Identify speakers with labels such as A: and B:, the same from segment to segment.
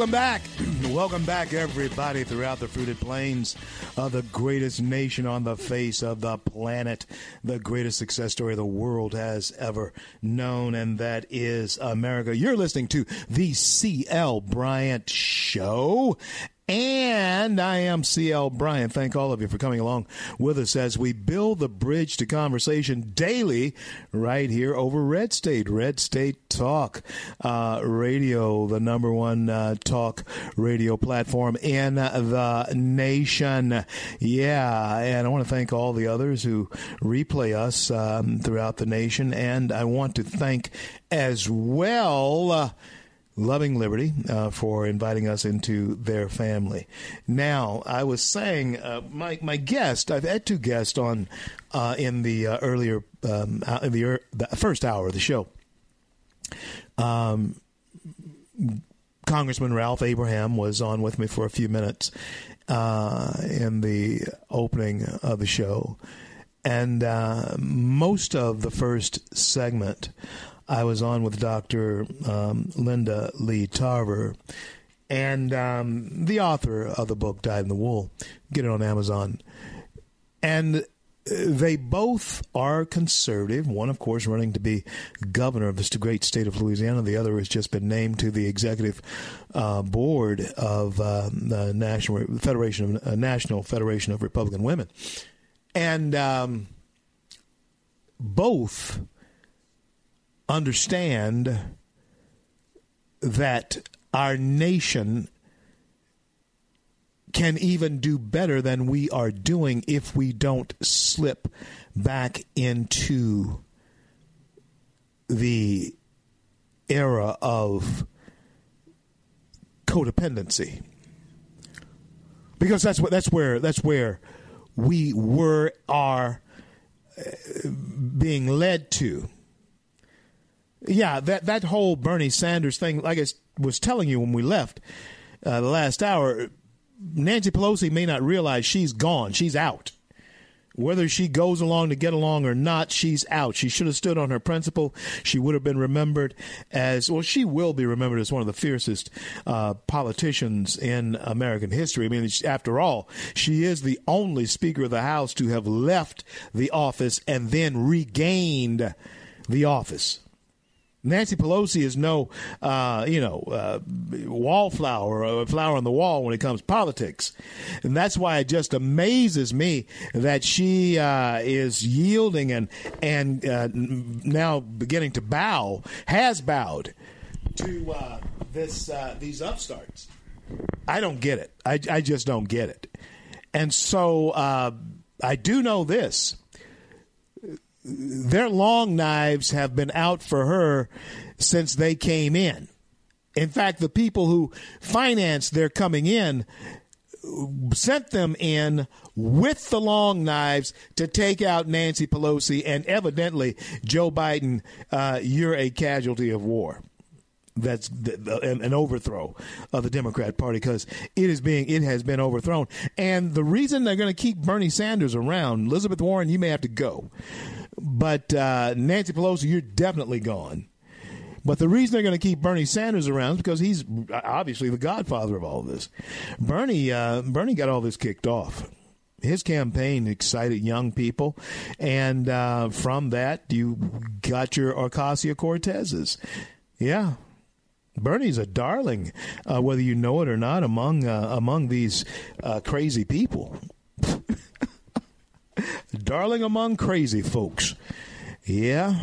A: Welcome back. Welcome back, everybody, throughout the fruited plains of the greatest nation on the face of the planet, the greatest success story the world has ever known, and that is America. You're listening to the C.L. Bryant Show. And I am CL Bryant. Thank all of you for coming along with us as we build the bridge to conversation daily right here over Red State, Red State Talk uh, Radio, the number one uh, talk radio platform in the nation. Yeah, and I want to thank all the others who replay us um, throughout the nation. And I want to thank as well. Uh, Loving Liberty uh, for inviting us into their family. Now, I was saying, uh, my my guest, I've had two guests on uh, in the uh, earlier um, uh, in the, er- the, first hour of the show. Um, Congressman Ralph Abraham was on with me for a few minutes uh, in the opening of the show, and most of the first segment. I was on with Dr. Um, Linda Lee Tarver, and um, the author of the book Died in the Wool. Get it on Amazon. And they both are conservative. One, of course, running to be governor of this great state of Louisiana. The other has just been named to the executive uh, board of uh, the National Federation of uh, National Federation of Republican Women, and um, both understand that our nation can even do better than we are doing if we don't slip back into the era of codependency. Because that's what that's where that's where we were are uh, being led to yeah, that that whole Bernie Sanders thing, like I was telling you when we left uh, the last hour, Nancy Pelosi may not realize she's gone. She's out. Whether she goes along to get along or not, she's out. She should have stood on her principle. She would have been remembered as, well, she will be remembered as one of the fiercest uh, politicians in American history. I mean, after all, she is the only Speaker of the House to have left the office and then regained the office. Nancy Pelosi is no, uh, you know, uh, wallflower or flower on the wall when it comes to politics, and that's why it just amazes me that she uh, is yielding and and uh, now beginning to bow, has bowed to uh, this uh, these upstarts. I don't get it. I, I just don't get it, and so I do know this their long knives have been out for her since they came in. In fact, the people who financed their coming in sent them in with the long knives to take out Nancy Pelosi, and evidently, Joe Biden, uh, you're a casualty of war. That's the, the, an overthrow of the Democrat Party because it is being it has been overthrown, and the reason they're going to keep Bernie Sanders around, Elizabeth Warren, you may have to go but uh, Nancy Pelosi, you're definitely gone. But the reason they're going to keep Bernie Sanders around is because he's obviously the godfather of all of this. Bernie, uh, Bernie got all this kicked off. His campaign excited young people, and uh, from that, you got your Ocasio Cortezes. Yeah, Bernie's a darling, uh, whether you know it or not, among uh, among these uh, crazy people. Darling among crazy folks. Yeah,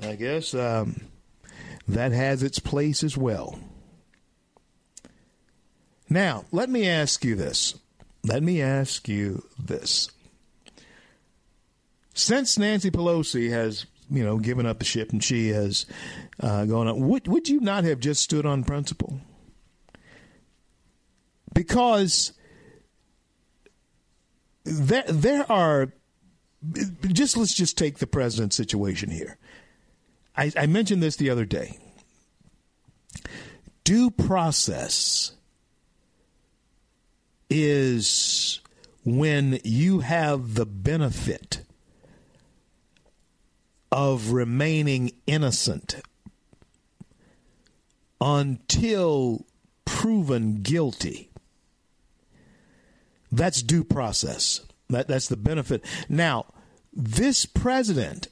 A: I guess um, that has its place as well. Now, let me ask you this. Let me ask you this. Since Nancy Pelosi has, you know, given up the ship and she has uh, gone on, would, would you not have just stood on principle? Because there, there are, just let's just take the president's situation here. I, I mentioned this the other day. Due process is when you have the benefit of remaining innocent until proven guilty. That's due process. That, that's the benefit. Now, this president,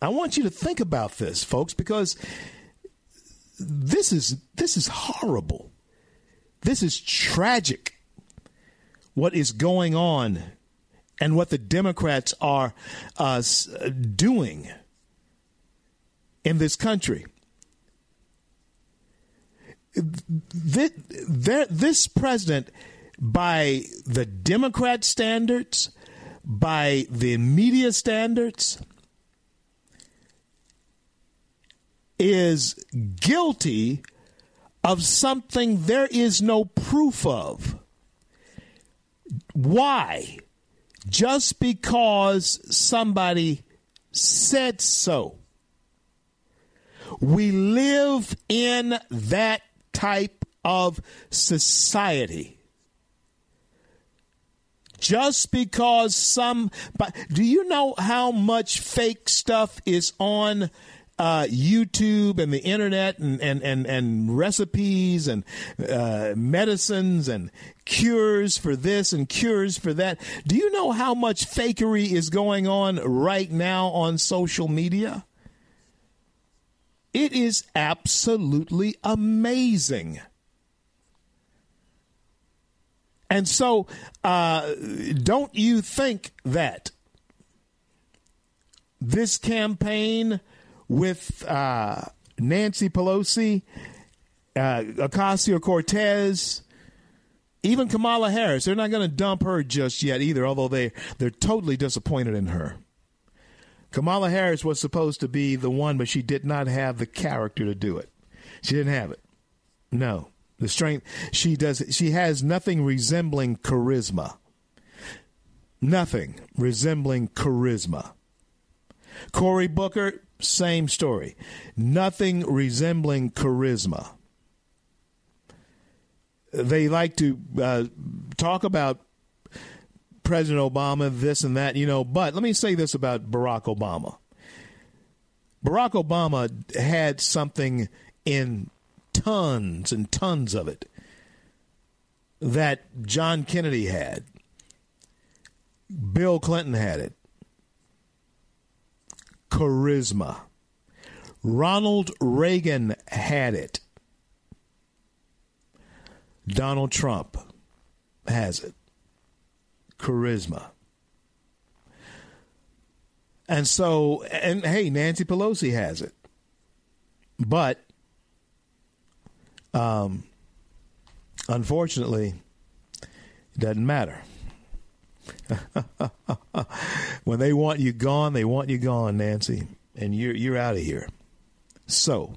A: I want you to think about this, folks, because this is this is horrible. This is tragic. What is going on, and what the Democrats are uh, doing in this country. This, this president, by the Democrat standards, by the media standards, is guilty of something there is no proof of. Why? Just because somebody said so. We live in that type of society. Just because some, but do you know how much fake stuff is on uh, YouTube and the internet and, and, and, and recipes and uh, medicines and cures for this and cures for that. Do you know how much fakery is going on right now on social media? It is absolutely amazing. And so, uh, don't you think that this campaign with uh, Nancy Pelosi, uh, Ocasio Cortez, even Kamala Harris, they're not going to dump her just yet either, although they, they're totally disappointed in her. Kamala Harris was supposed to be the one, but she did not have the character to do it. She didn't have it. No. The strength she does she has nothing resembling charisma. Nothing resembling charisma. Cory Booker, same story. Nothing resembling charisma. They like to uh, talk about President Obama, this and that, you know. But let me say this about Barack Obama. Barack Obama had something in tons and tons of it that John Kennedy had. Bill Clinton had it. Charisma. Ronald Reagan had it. Donald Trump has it charisma. And so, and hey, Nancy Pelosi has it. But, um, unfortunately, it doesn't matter. when they want you gone, they want you gone, Nancy, and you're you're out of here. So,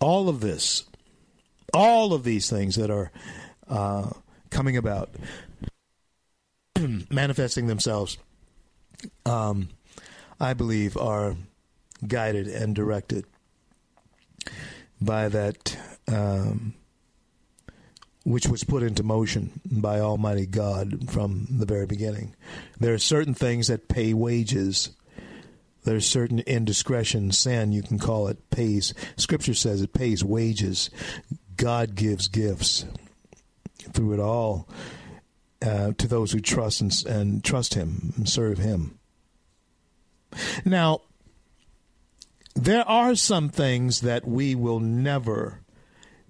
A: all of this, all of these things that are uh, coming about, manifesting themselves, um, I believe, are guided and directed by that um, which was put into motion by Almighty God from the very beginning. There are certain things that pay wages. There's certain indiscretion, sin, you can call it, pays. Scripture says it pays wages. God gives gifts through it all uh, to those who trust and, and trust Him and serve Him. Now, there are some things that we will never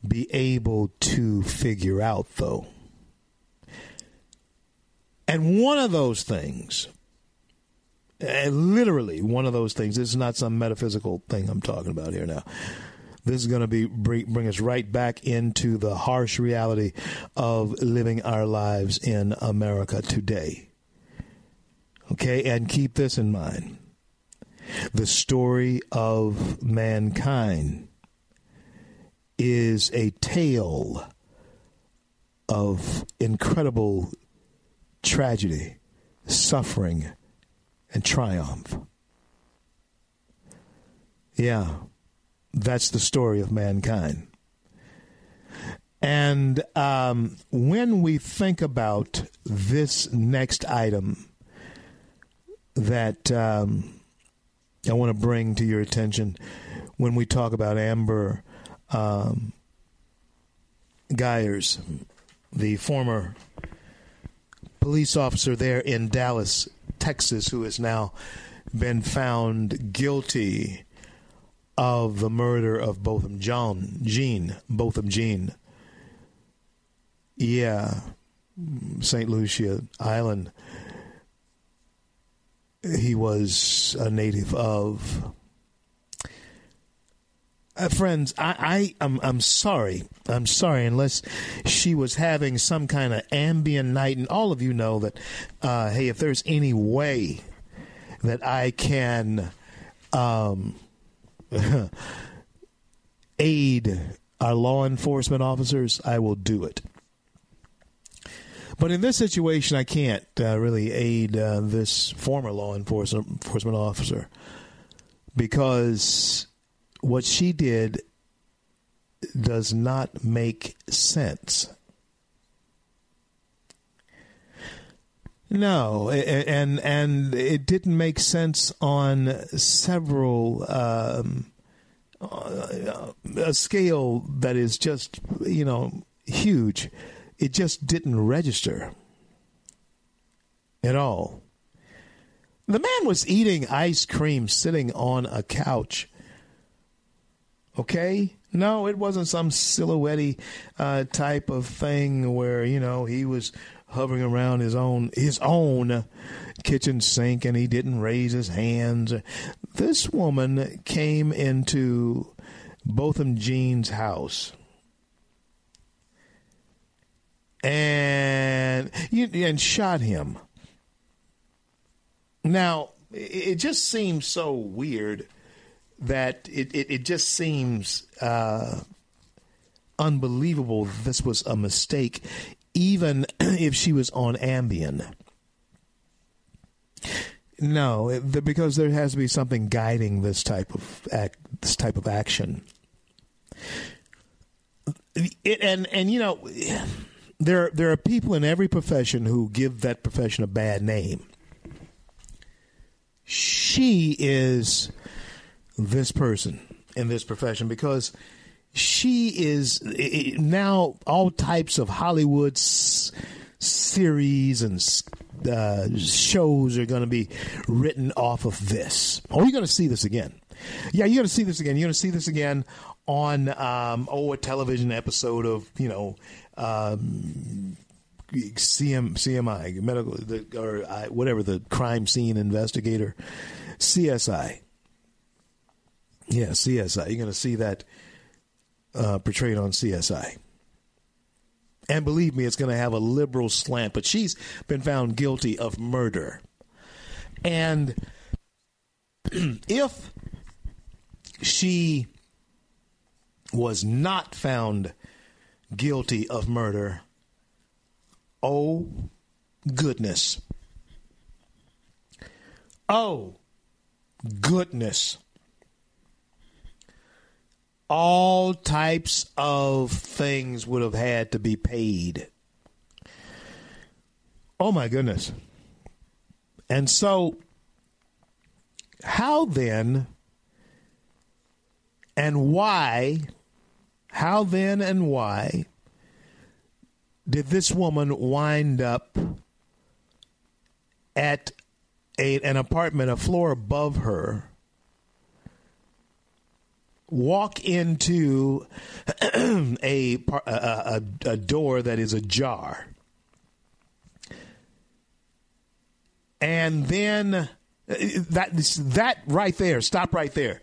A: be able to figure out, though. And one of those things, uh, literally one of those things, this is not some metaphysical thing I'm talking about here now. this is going to be bring, bring us right back into the harsh reality of living our lives in America today. Okay, and keep this in mind. The story of mankind is a tale of incredible tragedy, suffering, and triumph. Yeah, that's the story of mankind. And um, when we think about this next item that um, I want to bring to your attention, when we talk about Amber um, Guyger, the former police officer there in Dallas, Texas, who has now been found guilty of the murder of Botham John Jean Botham Jean. Yeah, St. Lucia Island. He was a native of. Uh, friends, I, I am I'm, I'm sorry. I'm sorry unless she was having some kind of Ambien night, and all of you know that. Uh, hey, if there's any way that I can um, aid our law enforcement officers, I will do it. But in this situation, I can't uh, really aid uh, this former law enforcement officer because what she did does not make sense. No, and and it didn't make sense on several um, uh, a scale that is just you know huge. It just didn't register at all. The man was eating ice cream sitting on a couch. Okay? No, it wasn't some silhouette uh, type of thing where, you know, he was hovering around his own his own kitchen sink and he didn't raise his hands. This woman came into Botham Jean's house. And and shot him. Now, it just seems so weird that it, it, it just seems uh, unbelievable this was a mistake even if she was on Ambien. No, because there has to be something guiding this type of act, this type of action. It, and and you know, there there are people in every profession who give that profession a bad name. She is this person in this profession because she is now all types of Hollywood s- series and uh, shows are going to be written off of this. Oh, you're going to see this again. Yeah, you're going to see this again. You're going to see this again on um, oh a television episode of you know um, CM, CMI medical the, or uh, whatever the crime scene investigator CSI. Yeah, CSI. You're going to see that uh, portrayed on CSI. And believe me, it's going to have a liberal slant, but she's been found guilty of murder. And if she was not found guilty of murder, oh goodness. Oh goodness all types of things would have had to be paid. Oh my goodness. And so, how then and why, how then and why did this woman wind up at a, an apartment a floor above her walk into a, a, a door that is ajar. And then uh, that that right there, stop right there.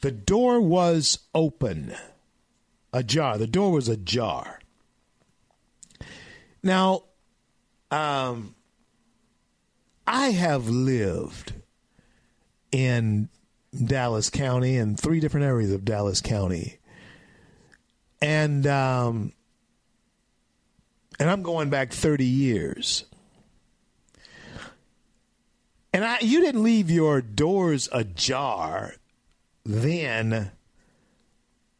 A: The door was open, ajar. The door was ajar. Now, um, I have lived in Dallas County in three different areas of Dallas County, and um, and I'm going back 30 years. And I, you didn't leave your doors ajar then,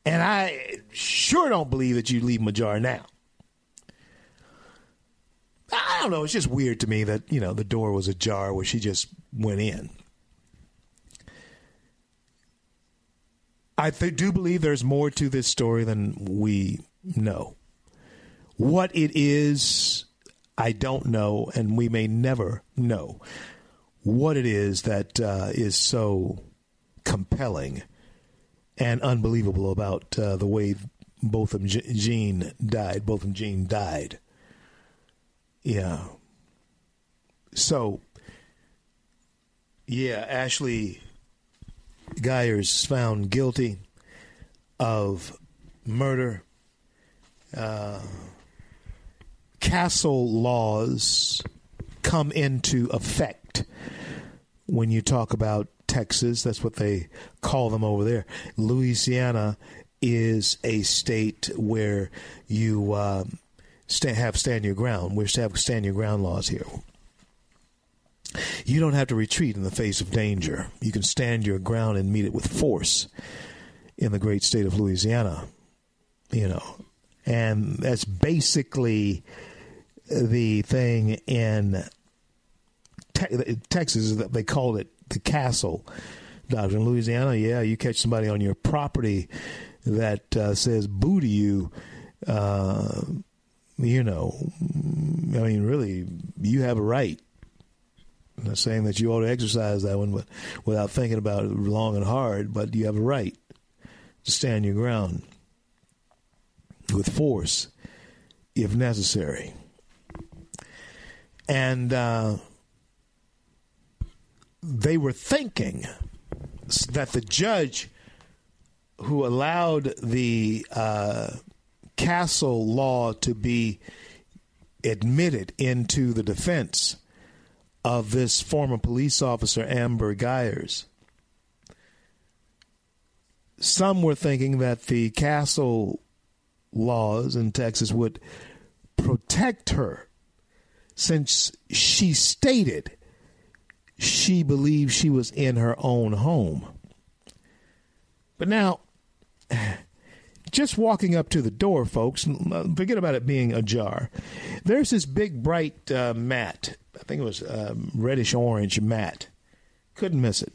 A: and I sure don't believe that you leave them ajar now. I don't know. It's just weird to me that you know the door was ajar where she just went in. I th- do believe there's more to this story than we know. What it is, I don't know, and we may never know what it is that uh, is so compelling and unbelievable about uh, the way Botham Jean died. Botham Jean died. Yeah. So, yeah, Ashley Guyger found guilty of murder. Uh, castle laws come into effect when you talk about Texas. That's what they call them over there. Louisiana is a state where you um, st- have stand your ground. We have stand your ground laws here. You don't have to retreat in the face of danger. You can stand your ground and meet it with force in the great state of Louisiana. You know, and that's basically the thing in te- Texas that they called it the castle doctrine. In Louisiana, yeah, you catch somebody on your property that uh, says "boo" to you. Uh, you know, I mean, really, you have a right. I'm not saying that you ought to exercise that one, but without thinking about it long and hard. But you have a right to stand your ground with force, if necessary. And uh, they were thinking that the judge who allowed the uh, castle law to be admitted into the defense of this former police officer, Amber Guyger. Some were thinking that the castle laws in Texas would protect her since she stated she believed she was in her own home. But now, just walking up to the door, folks, forget about it being ajar. There's this big, bright uh, mat. I think it was um, reddish orange mat. Couldn't miss it.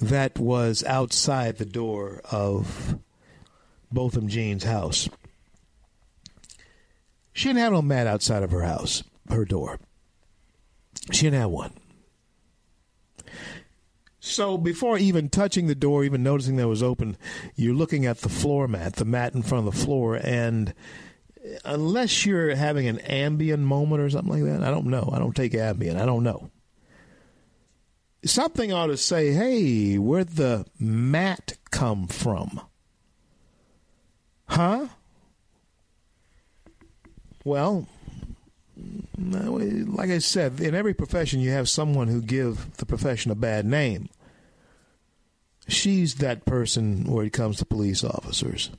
A: That was outside the door of Botham Jean's house. She didn't have no mat outside of her house, her door. She didn't have one. So before even touching the door, even noticing that it was open, you're looking at the floor mat, the mat in front of the floor, and unless you're having an Ambien moment or something like that, I don't know. I don't take Ambien. I don't know. Something ought to say, hey, where'd the mat come from? Huh? Well, Eh, like I said, in every profession you have someone who give the profession a bad name. She's that person where it comes to police officers.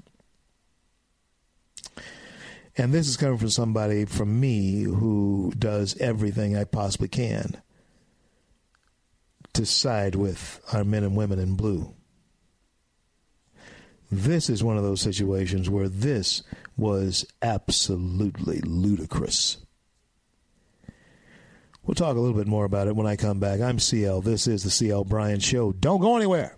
A: And this is coming from somebody from me who does everything I possibly can to side with our men and women in blue. This is one of those situations where this was absolutely ludicrous. We'll talk a little bit more about it when I come back. I'm CL. This is the CL Bryant Show. Don't go anywhere.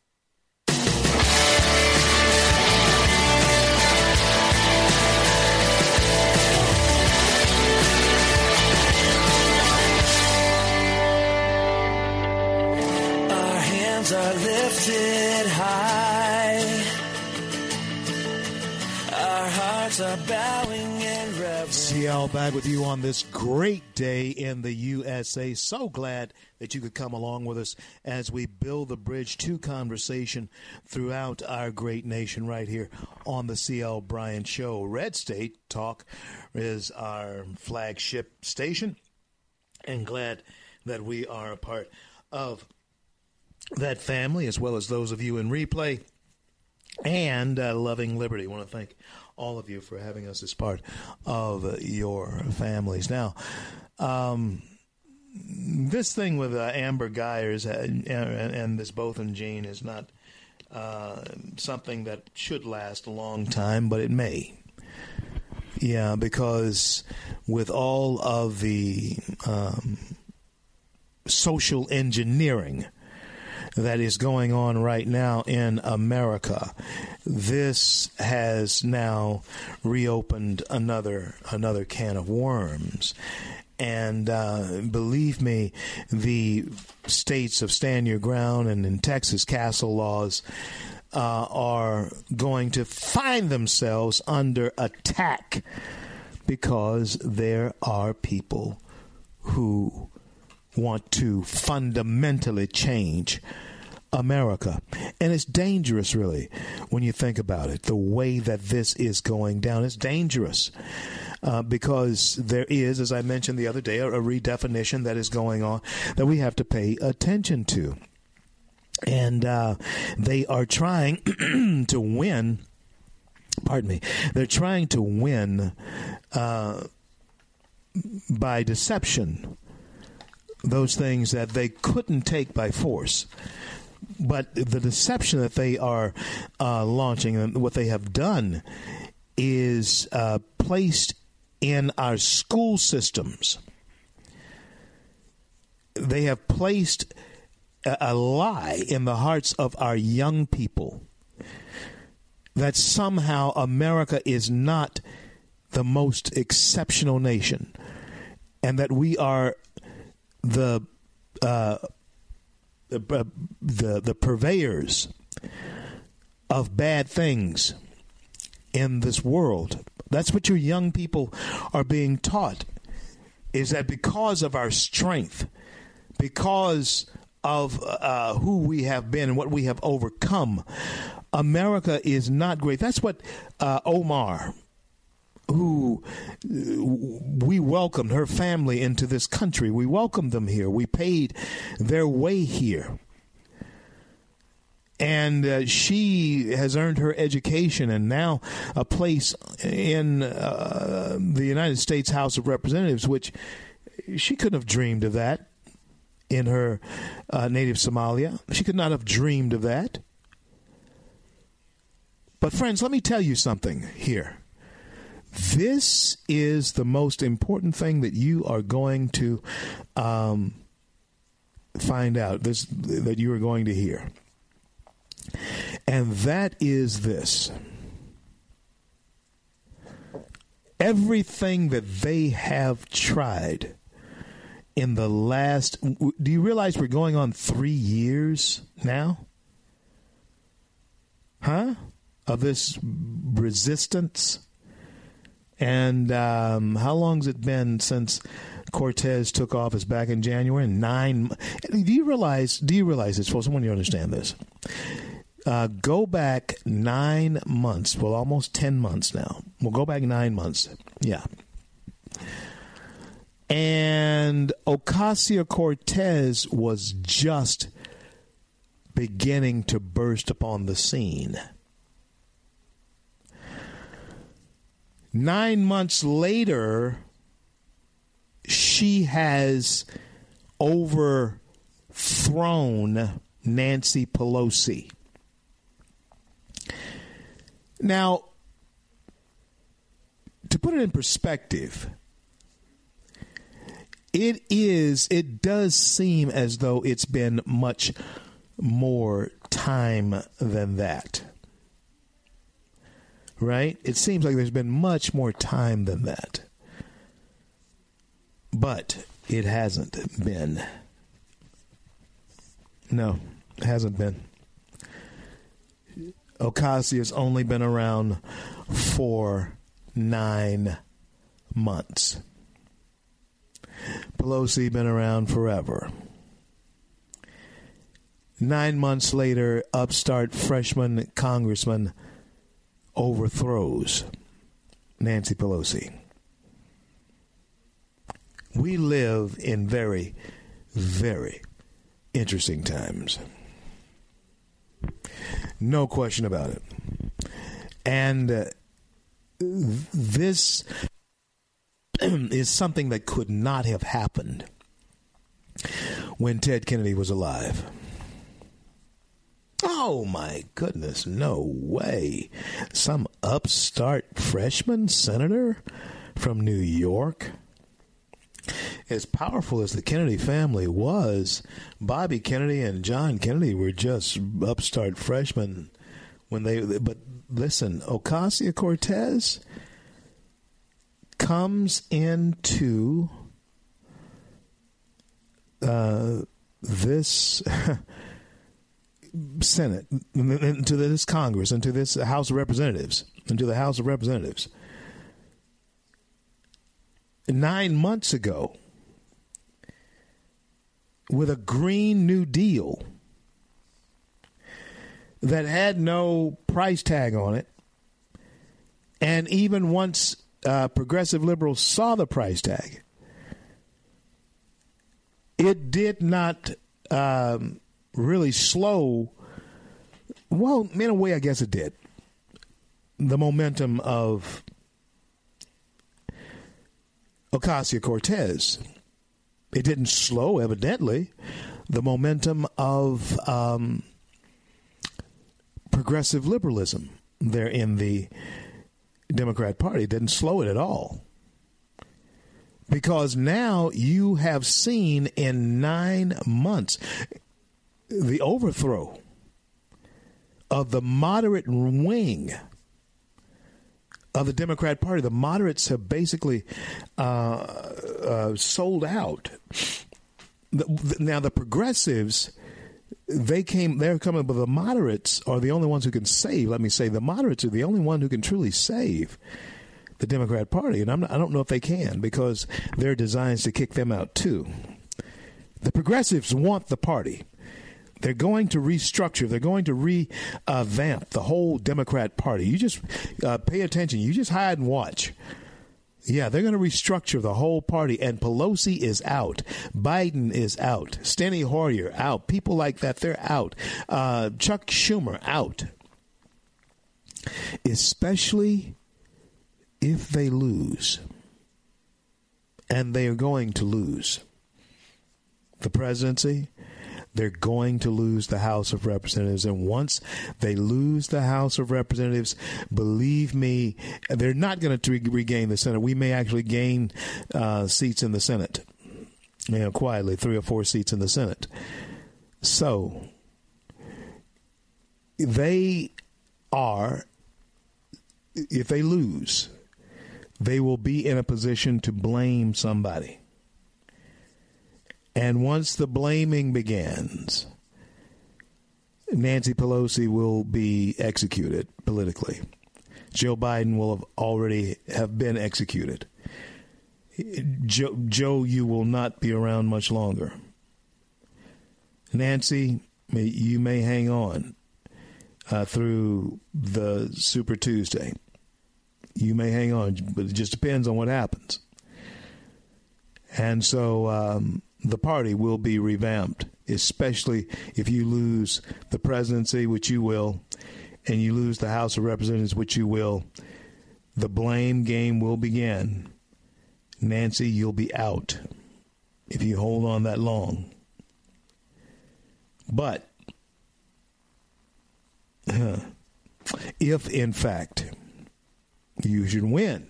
B: Are lifted high. Our hearts are bowing in reverence.
A: CL back with you on this great day in the USA. So glad that you could come along with us as we build the bridge to conversation throughout our great nation right here on the CL Bryant Show. Red State Talk is our flagship station, and glad that we are a part of that family, as well as those of you in replay and uh, Loving Liberty. I want to thank all of you for having us as part of your families. Now, um, this thing with uh, Amber Guyger and, and, this Botham Jean is not uh, something that should last a long time, but it may. Yeah, because with all of the um, social engineering that is going on right now in America. This has now reopened another another can of worms. And uh, believe me, the states of stand your ground and in Texas castle laws uh, are going to find themselves under attack because there are people who want to fundamentally change America. And it's dangerous, really, when you think about it. The way that this is going down is dangerous. Uh, because there is, as I mentioned the other day, a, a redefinition that is going on that we have to pay attention to. And uh, they are trying to win, pardon me, they're trying to win uh, by deception those things that they couldn't take by force. But the deception that they are uh, launching and what they have done is uh, placed in our school systems. They have placed a, a lie in the hearts of our young people that somehow America is not the most exceptional nation and that we are the uh, the, uh, the the purveyors of bad things in this world. That's what your young people are being taught. Is that because of our strength, because of uh, who we have been and what we have overcome, America is not great. That's what uh, Omar who uh, we welcomed her family into this country. We welcomed them here. We paid their way here. And uh, she has earned her education and now a place in uh, the United States House of Representatives, which she couldn't have dreamed of that in her uh, native Somalia. She could not have dreamed of that. But, friends, let me tell you something here. This is the most important thing that you are going to um, find out. This that you are going to hear, and that is this. Everything that they have tried in the last. Do you realize we're going on three years now? Huh? Of this resistance and um, how long's it been since Cortez took office back in January? Nine. Do you realize? Do you realize this, folks? I want you to understand this. Uh, go back nine months. Well, almost ten months now. We'll go back nine months. Yeah. And Ocasio Cortez was just beginning to burst upon the scene. Nine months later, she has overthrown Nancy Pelosi. Now, to put it in perspective, it is, it does seem as though it's been much more time than that. Right? It seems like there's been much more time than that. But it hasn't been. No, it hasn't been. Ocasio has only been around for nine months. Pelosi been around forever. Nine months later, upstart freshman congressman overthrows Nancy Pelosi. We live in very, very interesting times. No question about it. And uh, this is something that could not have happened when Ted Kennedy was alive. Oh my goodness, no way. Some upstart freshman senator from New York. As powerful as the Kennedy family was, Bobby Kennedy and John Kennedy were just upstart freshmen when they but listen, Ocasio Cortez comes into uh, this Senate, into this Congress, into this House of Representatives, into the House of Representatives. Nine months ago, with a Green New Deal that had no price tag on it. And even once uh, progressive liberals saw the price tag, it did not um, really slow. Well, in a way, I guess it did. The momentum of Ocasio Cortez. It didn't slow, evidently, the momentum of um, progressive liberalism there in the Democrat Party. It didn't slow it at all. Because now you have seen in nine months the overthrow of the moderate wing of the Democrat Party. The moderates have basically uh, uh, sold out. The, the, now the progressives they came they're coming but the moderates are the only ones who can save let me say the moderates are the only one who can truly save the democrat party and i don't know if they can because there are designs to kick them out too the progressives want the party they're going to restructure they're going to revamp the whole democrat party you just uh, pay attention you just hide and watch yeah, they're going to restructure the whole party, and Pelosi is out. Biden is out. Steny Hoyer out. People like that, they're out. Uh, Chuck Schumer out. Especially if they lose. And they are going to lose the presidency, they're going to lose the House of Representatives. And once they lose the House of Representatives, believe me, they're not going to regain the Senate. We may actually gain uh, seats in the Senate, you know, quietly, three or four seats in the Senate. So they are, if they lose, they will be in a position to blame somebody. And once the blaming begins, Nancy Pelosi will be executed politically. Joe Biden will have already have been executed. Joe, Joe, you will not be around much longer. Nancy, you may hang on uh, through the Super Tuesday. You may hang on, but it just depends on what happens. And so um, the party will be revamped especially if you lose the presidency, which you will, and you lose the House of Representatives, which you will, the blame game will begin. Nancy, you'll be out if you hold on that long. But if, in fact, you should win,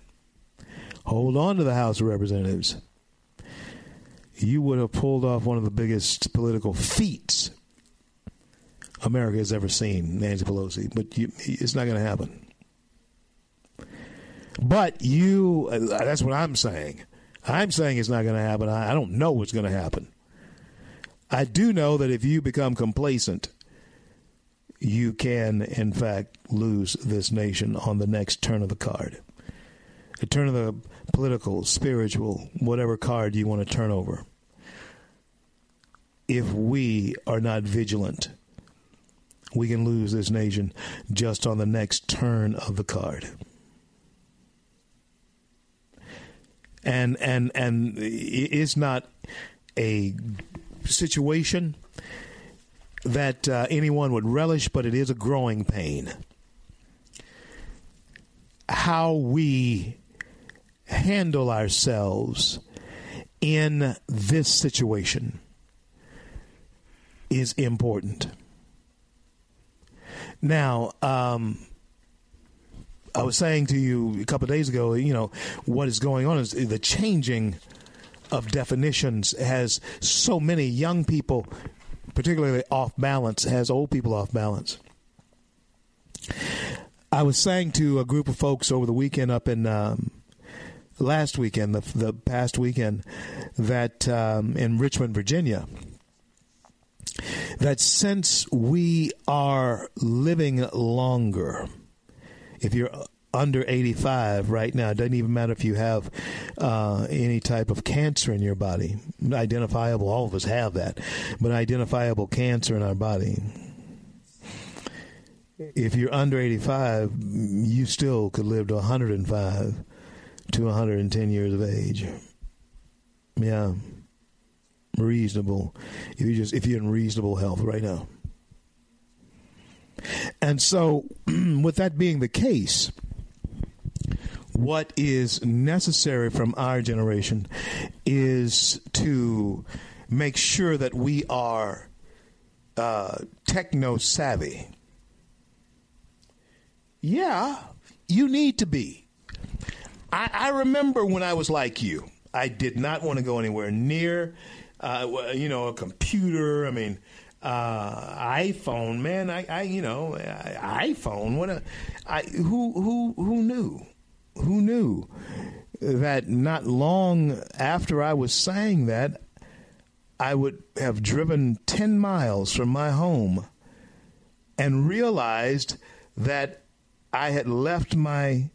A: hold on to the House of Representatives, you would have pulled off one of the biggest political feats America has ever seen, Nancy Pelosi. But you, it's not going to happen. But you, uh, that's what I'm saying. I'm saying it's not going to happen. I, I don't know what's going to happen. I do know that if you become complacent, you can, in fact, lose this nation on the next turn of the card. The turn of the political, spiritual, whatever card you want to turn over. If we are not vigilant, we can lose this nation just on the next turn of the card. And and and it's not a situation that uh, anyone would relish, but it is a growing pain. How we handle ourselves in this situation is important. Now, um, I was saying to you a couple days ago, you know, what is going on is the changing of definitions has so many young people, particularly off balance, has old people off balance. I was saying to a group of folks over the weekend up in um, last weekend, the, the past weekend, that um, in Richmond, Virginia, that since we are living longer, if you're under 85 right now, it doesn't even matter if you have uh, any type of cancer in your body, identifiable, all of us have that, but identifiable cancer in our body. If you're under 85, you still could live to 105 to 110 years of age. Yeah reasonable if you just if you're in reasonable health right now. And so with that being the case, what is necessary from our generation is to make sure that we are uh, techno savvy. Yeah, you need to be. I, I remember when I was like you, I did not want to go anywhere near uh, you know, a computer. I mean, uh, iPhone, man. I, I, you know, iPhone. What a, I, who, who, who knew? Who knew that not long after I was saying that, I would have driven ten miles from my home and realized that I had left my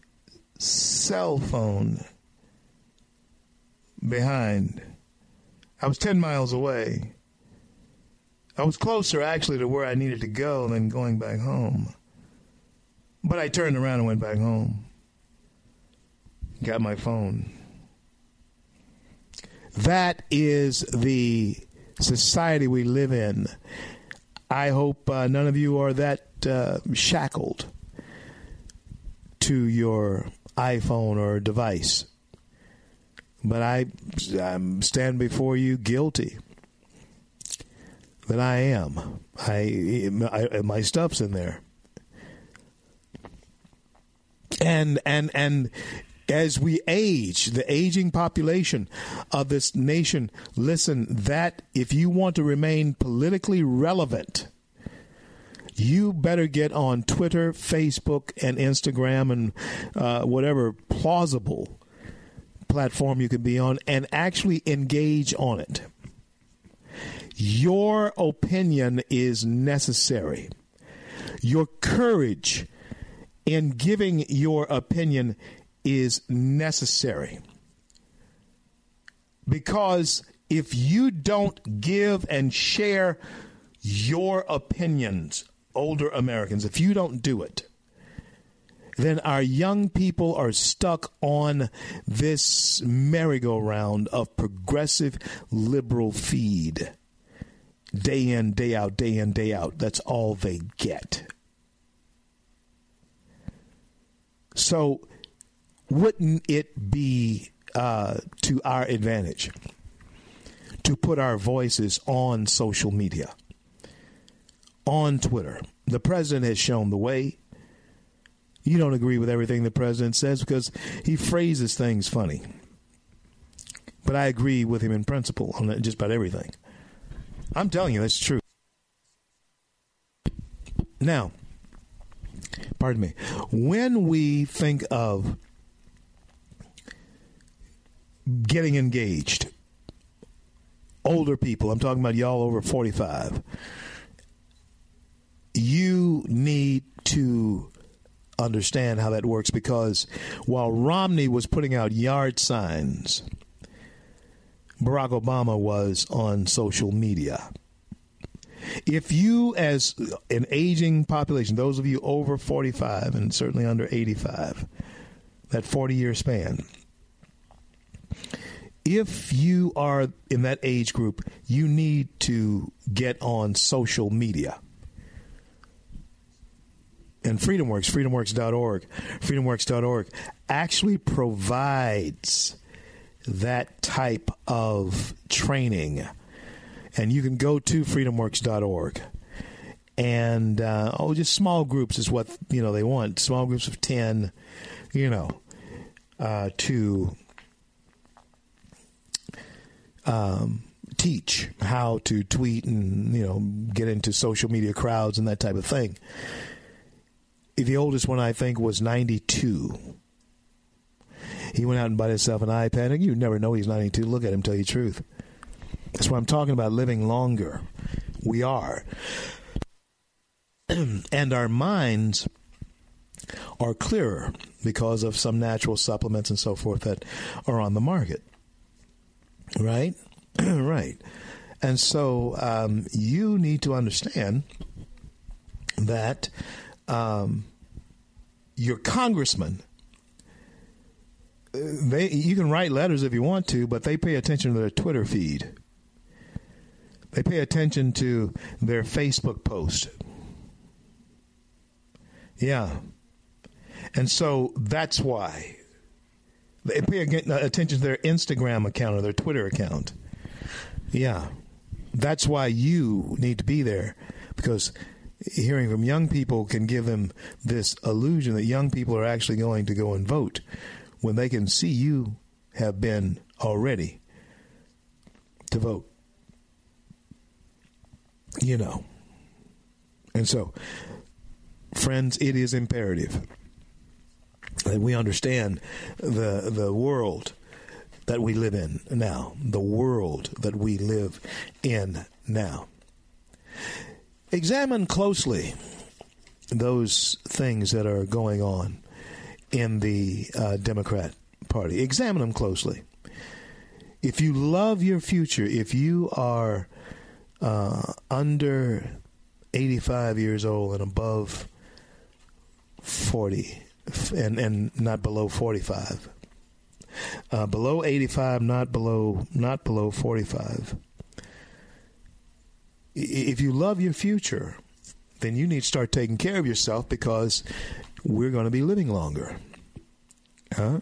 A: cell phone behind. I was 10 miles away. I was closer, actually, to where I needed to go than going back home. But I turned around and went back home. Got my phone. That is the society we live in. I hope uh, none of you are that uh, shackled to your iPhone or device. But I, I stand before you guilty that I am. I, I my stuff's in there. And and and as we age, the aging population of this nation, listen, that if you want to remain politically relevant, you better get on Twitter, Facebook, and Instagram and uh, whatever plausible platform you can be on and actually engage on it. Your opinion is necessary. Your courage in giving your opinion is necessary. Because if you don't give and share your opinions, older Americans, if you don't do it, then our young people are stuck on this merry-go-round of progressive liberal feed. day in, day out, day in, day out. That's all they get. So, wouldn't it be uh, to our advantage to put our voices on social media, on Twitter? The president has shown the way. You don't agree with everything the president says because he phrases things funny. But I agree with him in principle on just about everything. I'm telling you, that's true. Now, pardon me, when we think of getting engaged, older people, I'm talking about y'all over 45, you need to understand how that works because while Romney was putting out yard signs, Barack Obama was on social media. If you, as an aging population, those of you over 45 and certainly under 85, that 40 year span, if you are in that age group, you need to get on social media. And FreedomWorks, freedomworks.org, freedomworks.org actually provides that type of training. And you can go to freedomworks.org. And uh, oh, just small groups is what you know they want. Small groups of ten, you know, uh, to um, teach how to tweet and you know get into social media crowds and that type of thing. The oldest one I think was ninety two. He went out and bought himself an iPad. You never know he's 92. Look at him, tell you the truth. That's what I'm talking about living longer. We are. and our minds are clearer because of some natural supplements and so forth that are on the market. Right? right. And so um, you need to understand that um, your congressman they you can write letters if you want to, but they pay attention to their Twitter feed. They pay attention to their Facebook post. Yeah. And so that's why they pay attention to their Instagram account or their Twitter account. Yeah. That's why you need to be there because hearing from young people can give them this illusion that young people are actually going to go and vote when they can see you have been already to vote. You know. And so, friends, it is imperative that we understand the the world that we live in now, the world that we live in now. Examine closely those things that are going on in the uh, Democrat Party. Examine them closely. If you love your future, if you are uh, under 85 years old and above 40, and, and not below 45, uh, below 85, not below not below 45. If you love your future, then you need to start taking care of yourself because we're going to be living longer. Huh?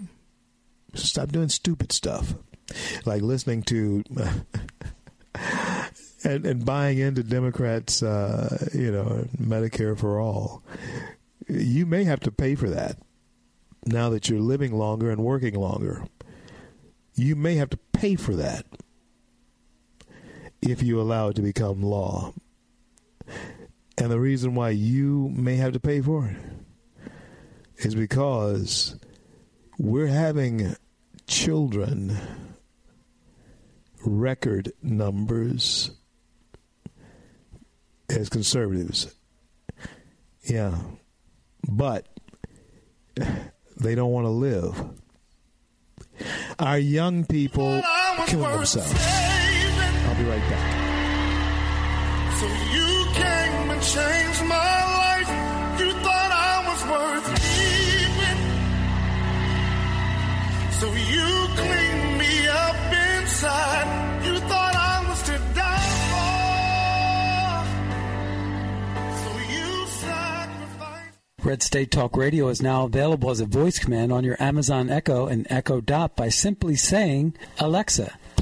A: Stop doing stupid stuff, like listening to and, and buying into Democrats, uh, you know, Medicare for all. You may have to pay for that now that you're living longer and working longer. You may have to pay for that if you allow it to become law. And the reason why you may have to pay for it is because we're having children record numbers as conservatives. Yeah. But they don't want to live. Our young people killing themselves. I'll be right back.
C: So you came and changed my life. You thought I was worth leaving. So you cleaned me up inside. You thought I was to die.
D: so you said Red State Talk Radio is now available as a voice command on your Amazon Echo and Echo Dot by simply saying, Alexa,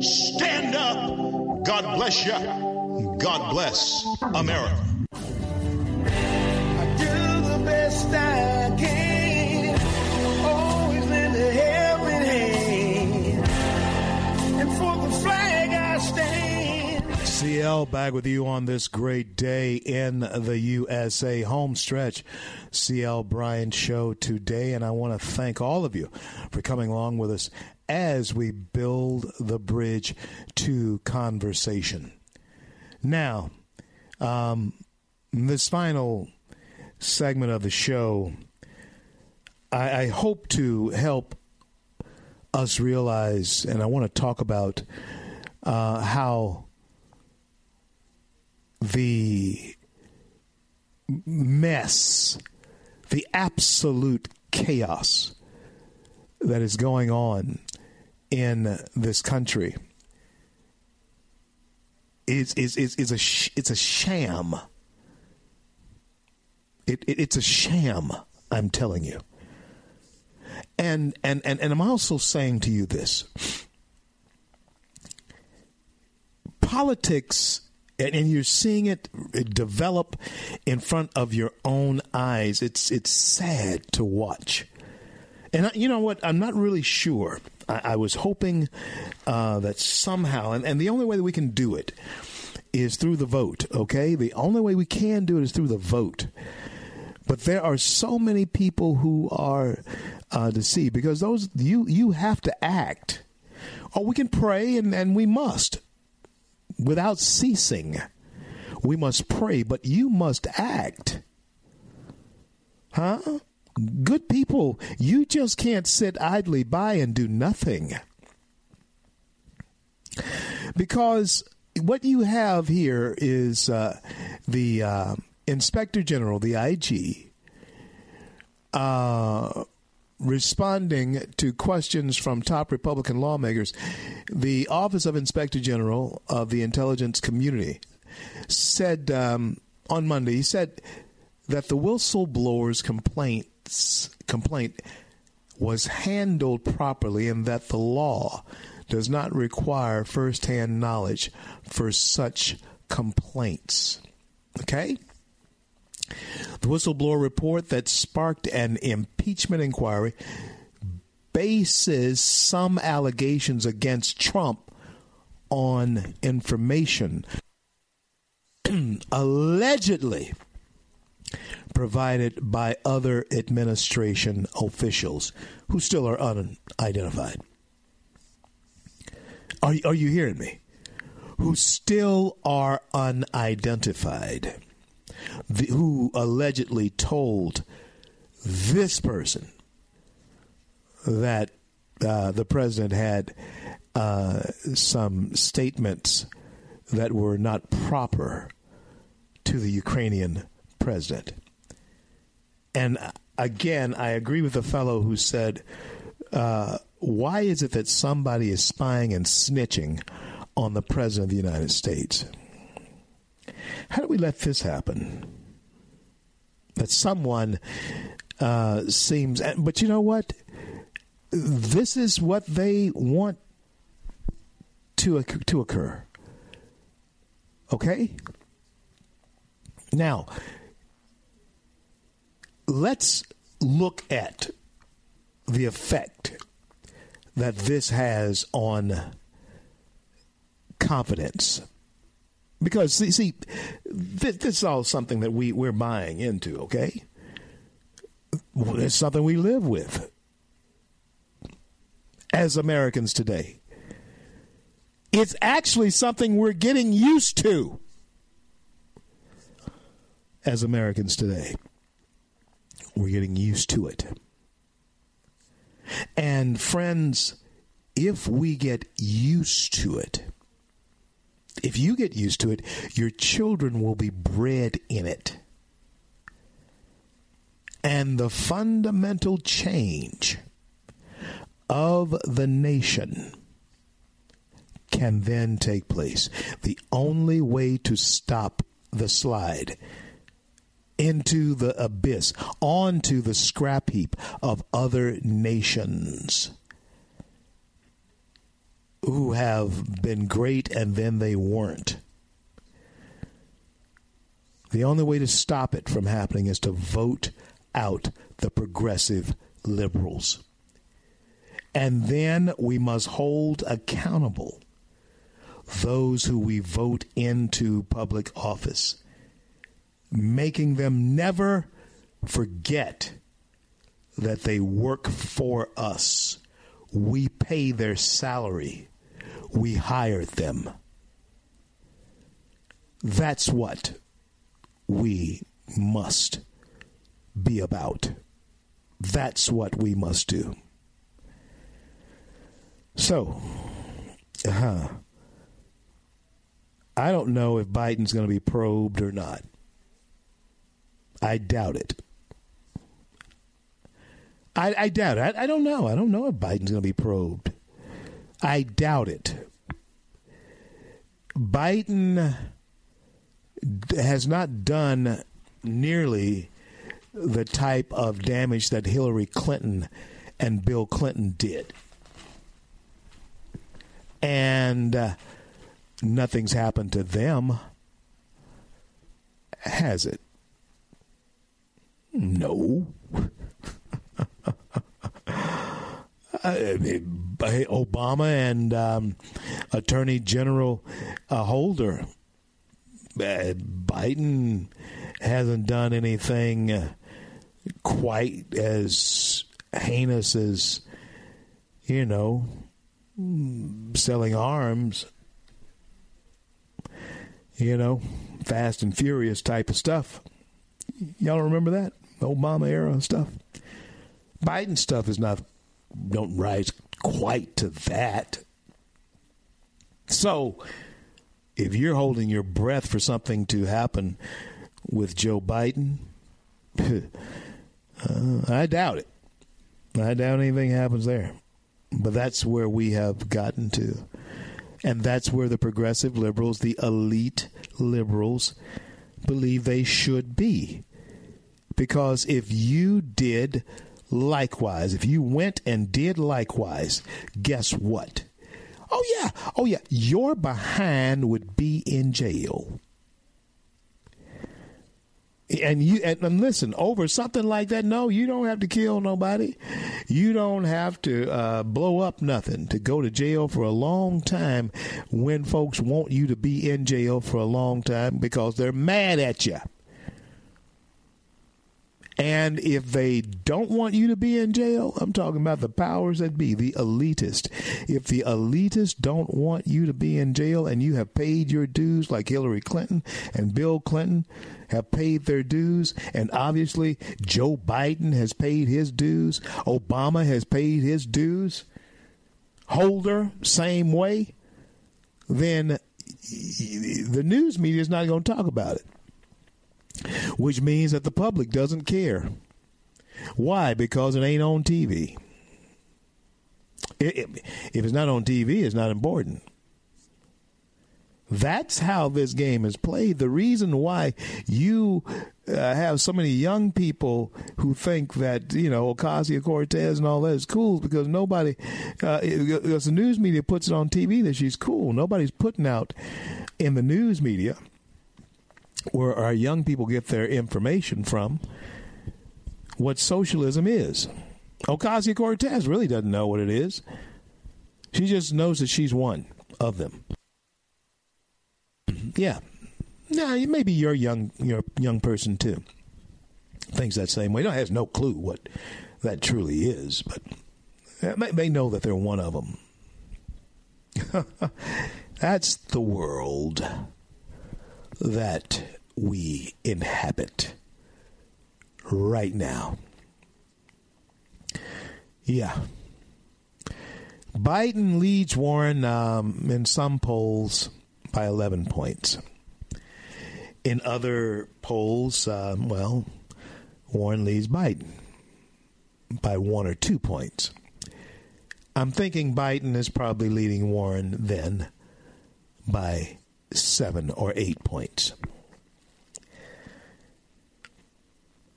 E: stand up. God bless you. God bless America.
B: I do the best I can. Always lend a helping hand. And for the flag I stand.
A: CL back with you on this great day in the USA home stretch. CL Bryant show today, and I want to thank all of you for coming along with us as we build the bridge to conversation. Now, um, this final segment of the show, I, I hope to help us realize, and I want to talk about uh, how the mess, the absolute chaos that is going on in this country is is is, is a sh- it's a sham. It, it it's a sham. I'm telling you. And and and and I'm also saying to you this. Politics and, and you're seeing it develop in front of your own eyes. It's it's sad to watch. And I, you know what? I'm not really sure. I, I was hoping uh, that somehow, and, and the only way that we can do it is through the vote. Okay, the only way we can do it is through the vote. But there are so many people who are uh, deceived because those you you have to act. Or we can pray, and, and we must without ceasing. We must pray, but you must act. Huh? Good people, you just can't sit idly by and do nothing. Because what you have here is uh, the uh, Inspector General, the IG, uh, responding to questions from top Republican lawmakers. The Office of Inspector General of the Intelligence Community said um, on Monday, he said that the whistleblowers' complaints complaint was handled properly and that the law does not require firsthand knowledge for such complaints. Okay? The whistleblower report that sparked an impeachment inquiry bases some allegations against Trump on information allegedly provided by other administration officials who still are unidentified. Are, are you hearing me? Who still are unidentified, the, who allegedly told this person that uh, the president had uh, some statements that were not proper to the Ukrainian president. And again, I agree with the fellow who said, uh, why is it that somebody is spying and snitching on the president of the United States? How do we let this happen? That someone uh, seems, but you know what? This is what they want to to occur. Okay. Now, let's look at the effect that this has on confidence. Because, see, see this, this is all something that we, we're buying into, okay? It's something we live with as Americans today. It's actually something we're getting used to as Americans today. We're getting used to it. And friends, if we get used to it, if you get used to it, your children will be bred in it. And the fundamental change of the nation can then take place. The only way to stop the slide into the abyss, onto the scrap heap of other nations who have been great and then they weren't. The only way to stop it from happening is to vote out the progressive liberals. And then we must hold accountable those who we vote into public office, making them never forget that they work for us. We pay their salary we hired them. That's what we must be about. That's what we must do. So, uh, I don't know if Biden's going to be probed or not. I doubt it. I, I doubt it. I, I don't know. I don't know if Biden's going to be probed. I doubt it. Biden has not done nearly the type of damage that Hillary Clinton and Bill Clinton did. And uh, nothing's happened to them, has it? No. Uh, Obama and um, Attorney General uh, Holder. Uh, Biden hasn't done anything uh, quite as heinous as, you know, selling arms. You know, fast and furious type of stuff. Y'all remember that? Obama era stuff. Biden stuff is not don't rise quite to that. So, if you're holding your breath for something to happen with Joe Biden, uh, I doubt it. I doubt anything happens there. But that's where we have gotten to. And that's where the progressive liberals, the elite liberals, believe they should be. Because if you did likewise, if you went and did likewise, guess what? Oh, yeah. Oh, yeah. Your behind would be in jail. And you and, and, listen over something like that. No, you don't have to kill nobody. You don't have to uh, blow up nothing to go to jail for a long time. When folks want you to be in jail for a long time because they're mad at you. And if they don't want you to be in jail, I'm talking about the powers that be, the elitist. If the elitist don't want you to be in jail and you have paid your dues, like Hillary Clinton and Bill Clinton have paid their dues, and obviously Joe Biden has paid his dues, Obama has paid his dues, Holder, same way, then the news media is not going to talk about it which means that the public doesn't care. Why? Because it ain't on TV. It, it, if it's not on TV, it's not important. That's how this game is played. The reason why you uh, have so many young people who think that you know Ocasio Cortez and all that is cool because nobody, uh, because the news media puts it on TV that she's cool. Nobody's putting out in the news media where our young people get their information from what socialism is. Ocasio Cortez really doesn't know what it is. She just knows that she's one of them. Mm-hmm. Yeah. Now, yeah, maybe you're young, you're young person too. Thinks that same way. No, has no clue what that truly is, but they know that they're one of them. That's the world that we inhabit right now. Yeah. Biden leads Warren um, in some polls by 11 points. In other polls, um, well, Warren leads Biden by one or two points. I'm thinking Biden is probably leading Warren then by seven or eight points.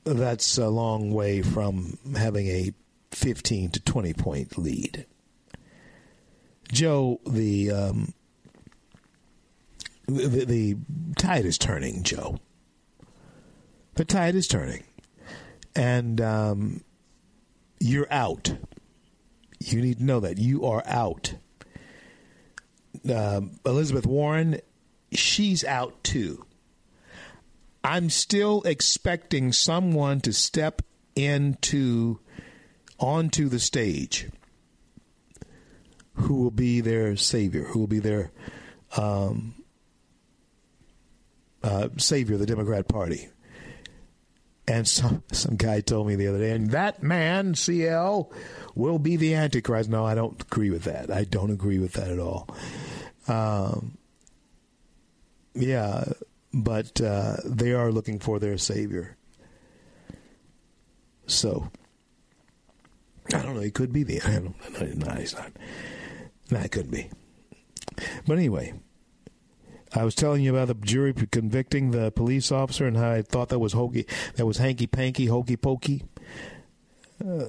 A: That's a long way from having a 15 to 20 point lead. Joe, the um, the, the tide is turning, Joe. The tide is turning, and um, you're out. You need to know that you are out. Uh, Elizabeth Warren, she's out too. I'm still expecting someone to step into onto the stage who will be their savior, who will be their um, uh, savior, of the Democrat Party. And some some guy told me the other day, and that man, CL, will be the Antichrist. No, I don't agree with that. I don't agree with that at all. Um, yeah, but uh, they are looking for their savior. So I don't know. He could be the. I don't. know. No, he's not. No, it could be. But anyway, I was telling you about the jury convicting the police officer and how I thought that was hokey, that was hanky panky, hokey pokey. Uh,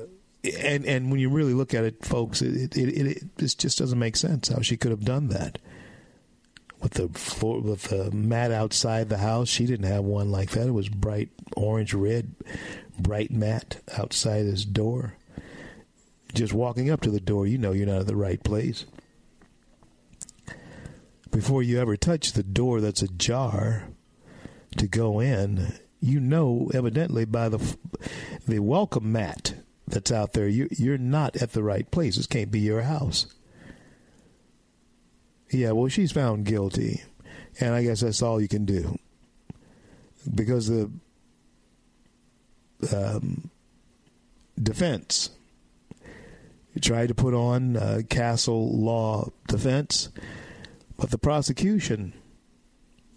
A: and and when you really look at it, folks, it it, it it just doesn't make sense how she could have done that. With the floor, with the mat outside the house, she didn't have one like that. It was bright orange red, bright mat outside his door. Just walking up to the door, you know you're not at the right place before you ever touch the door that's ajar to go in, you know evidently by the the welcome mat that's out there, you you're not at the right place. This can't be your house. Yeah, well, she's found guilty, and I guess that's all you can do because the um, defense tried to put on uh, castle law defense but the prosecution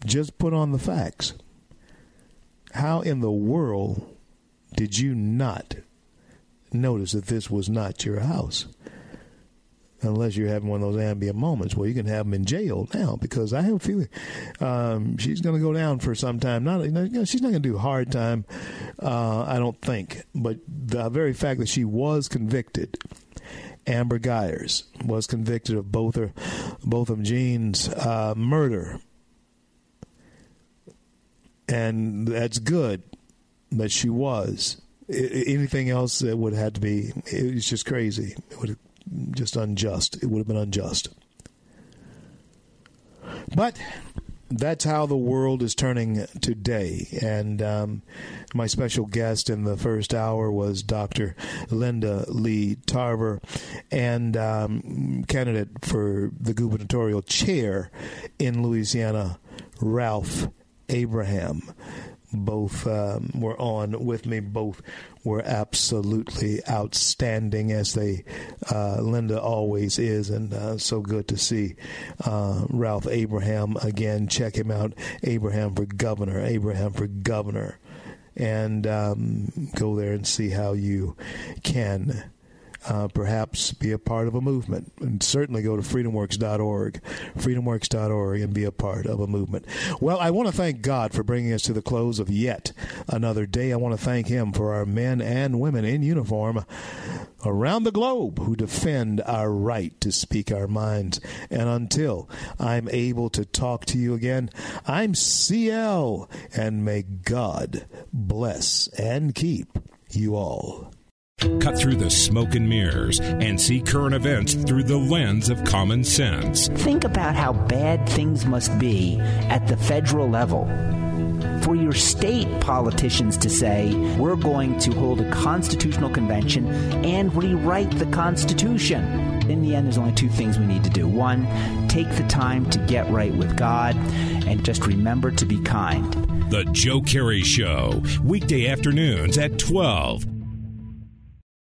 A: just put on the facts. How in the world did you not notice that this was not your house? Unless you're having one of those Ambien moments where you can have them in jail now, because I have a feeling um, she's going to go down for some time. Not, you know, she's not going to do hard time, uh, I don't think. But the very fact that she was convicted Amber Guyger's was convicted of both her, both of Jean's uh, murder, and that's good that she was. Anything else that would have to be, it was just crazy. It would just unjust. It would have been unjust. But that's how the world is turning today. And um, my special guest in the first hour was Dr. Linda Lee Tarver, and um, candidate for the gubernatorial chair in Louisiana, Ralph Abraham both um, were on with me. Both were absolutely outstanding, as they uh, Linda always is, and uh, so good to see uh, Ralph Abraham again. Check him out, Abraham for governor. Abraham for governor, and um, go there and see how you can uh, perhaps be a part of a movement. And certainly go to freedomworks.org, freedomworks.org, and be a part of a movement. Well, I want to thank God for bringing us to the close of yet another day. I want to thank Him for our men and women in uniform around the globe who defend our right to speak our minds. And until I'm able to talk to you again, I'm CL, and may God bless and keep you all.
F: Cut through the smoke and mirrors and see current events through the lens of common sense.
G: Think about how bad things must be at the federal level for your state politicians to say, we're going to hold a constitutional convention and rewrite the Constitution. In the end, there's only two things we need to do. One, take the time to get right with God, and just remember to be kind.
F: The Joe Kerry Show, weekday afternoons at 12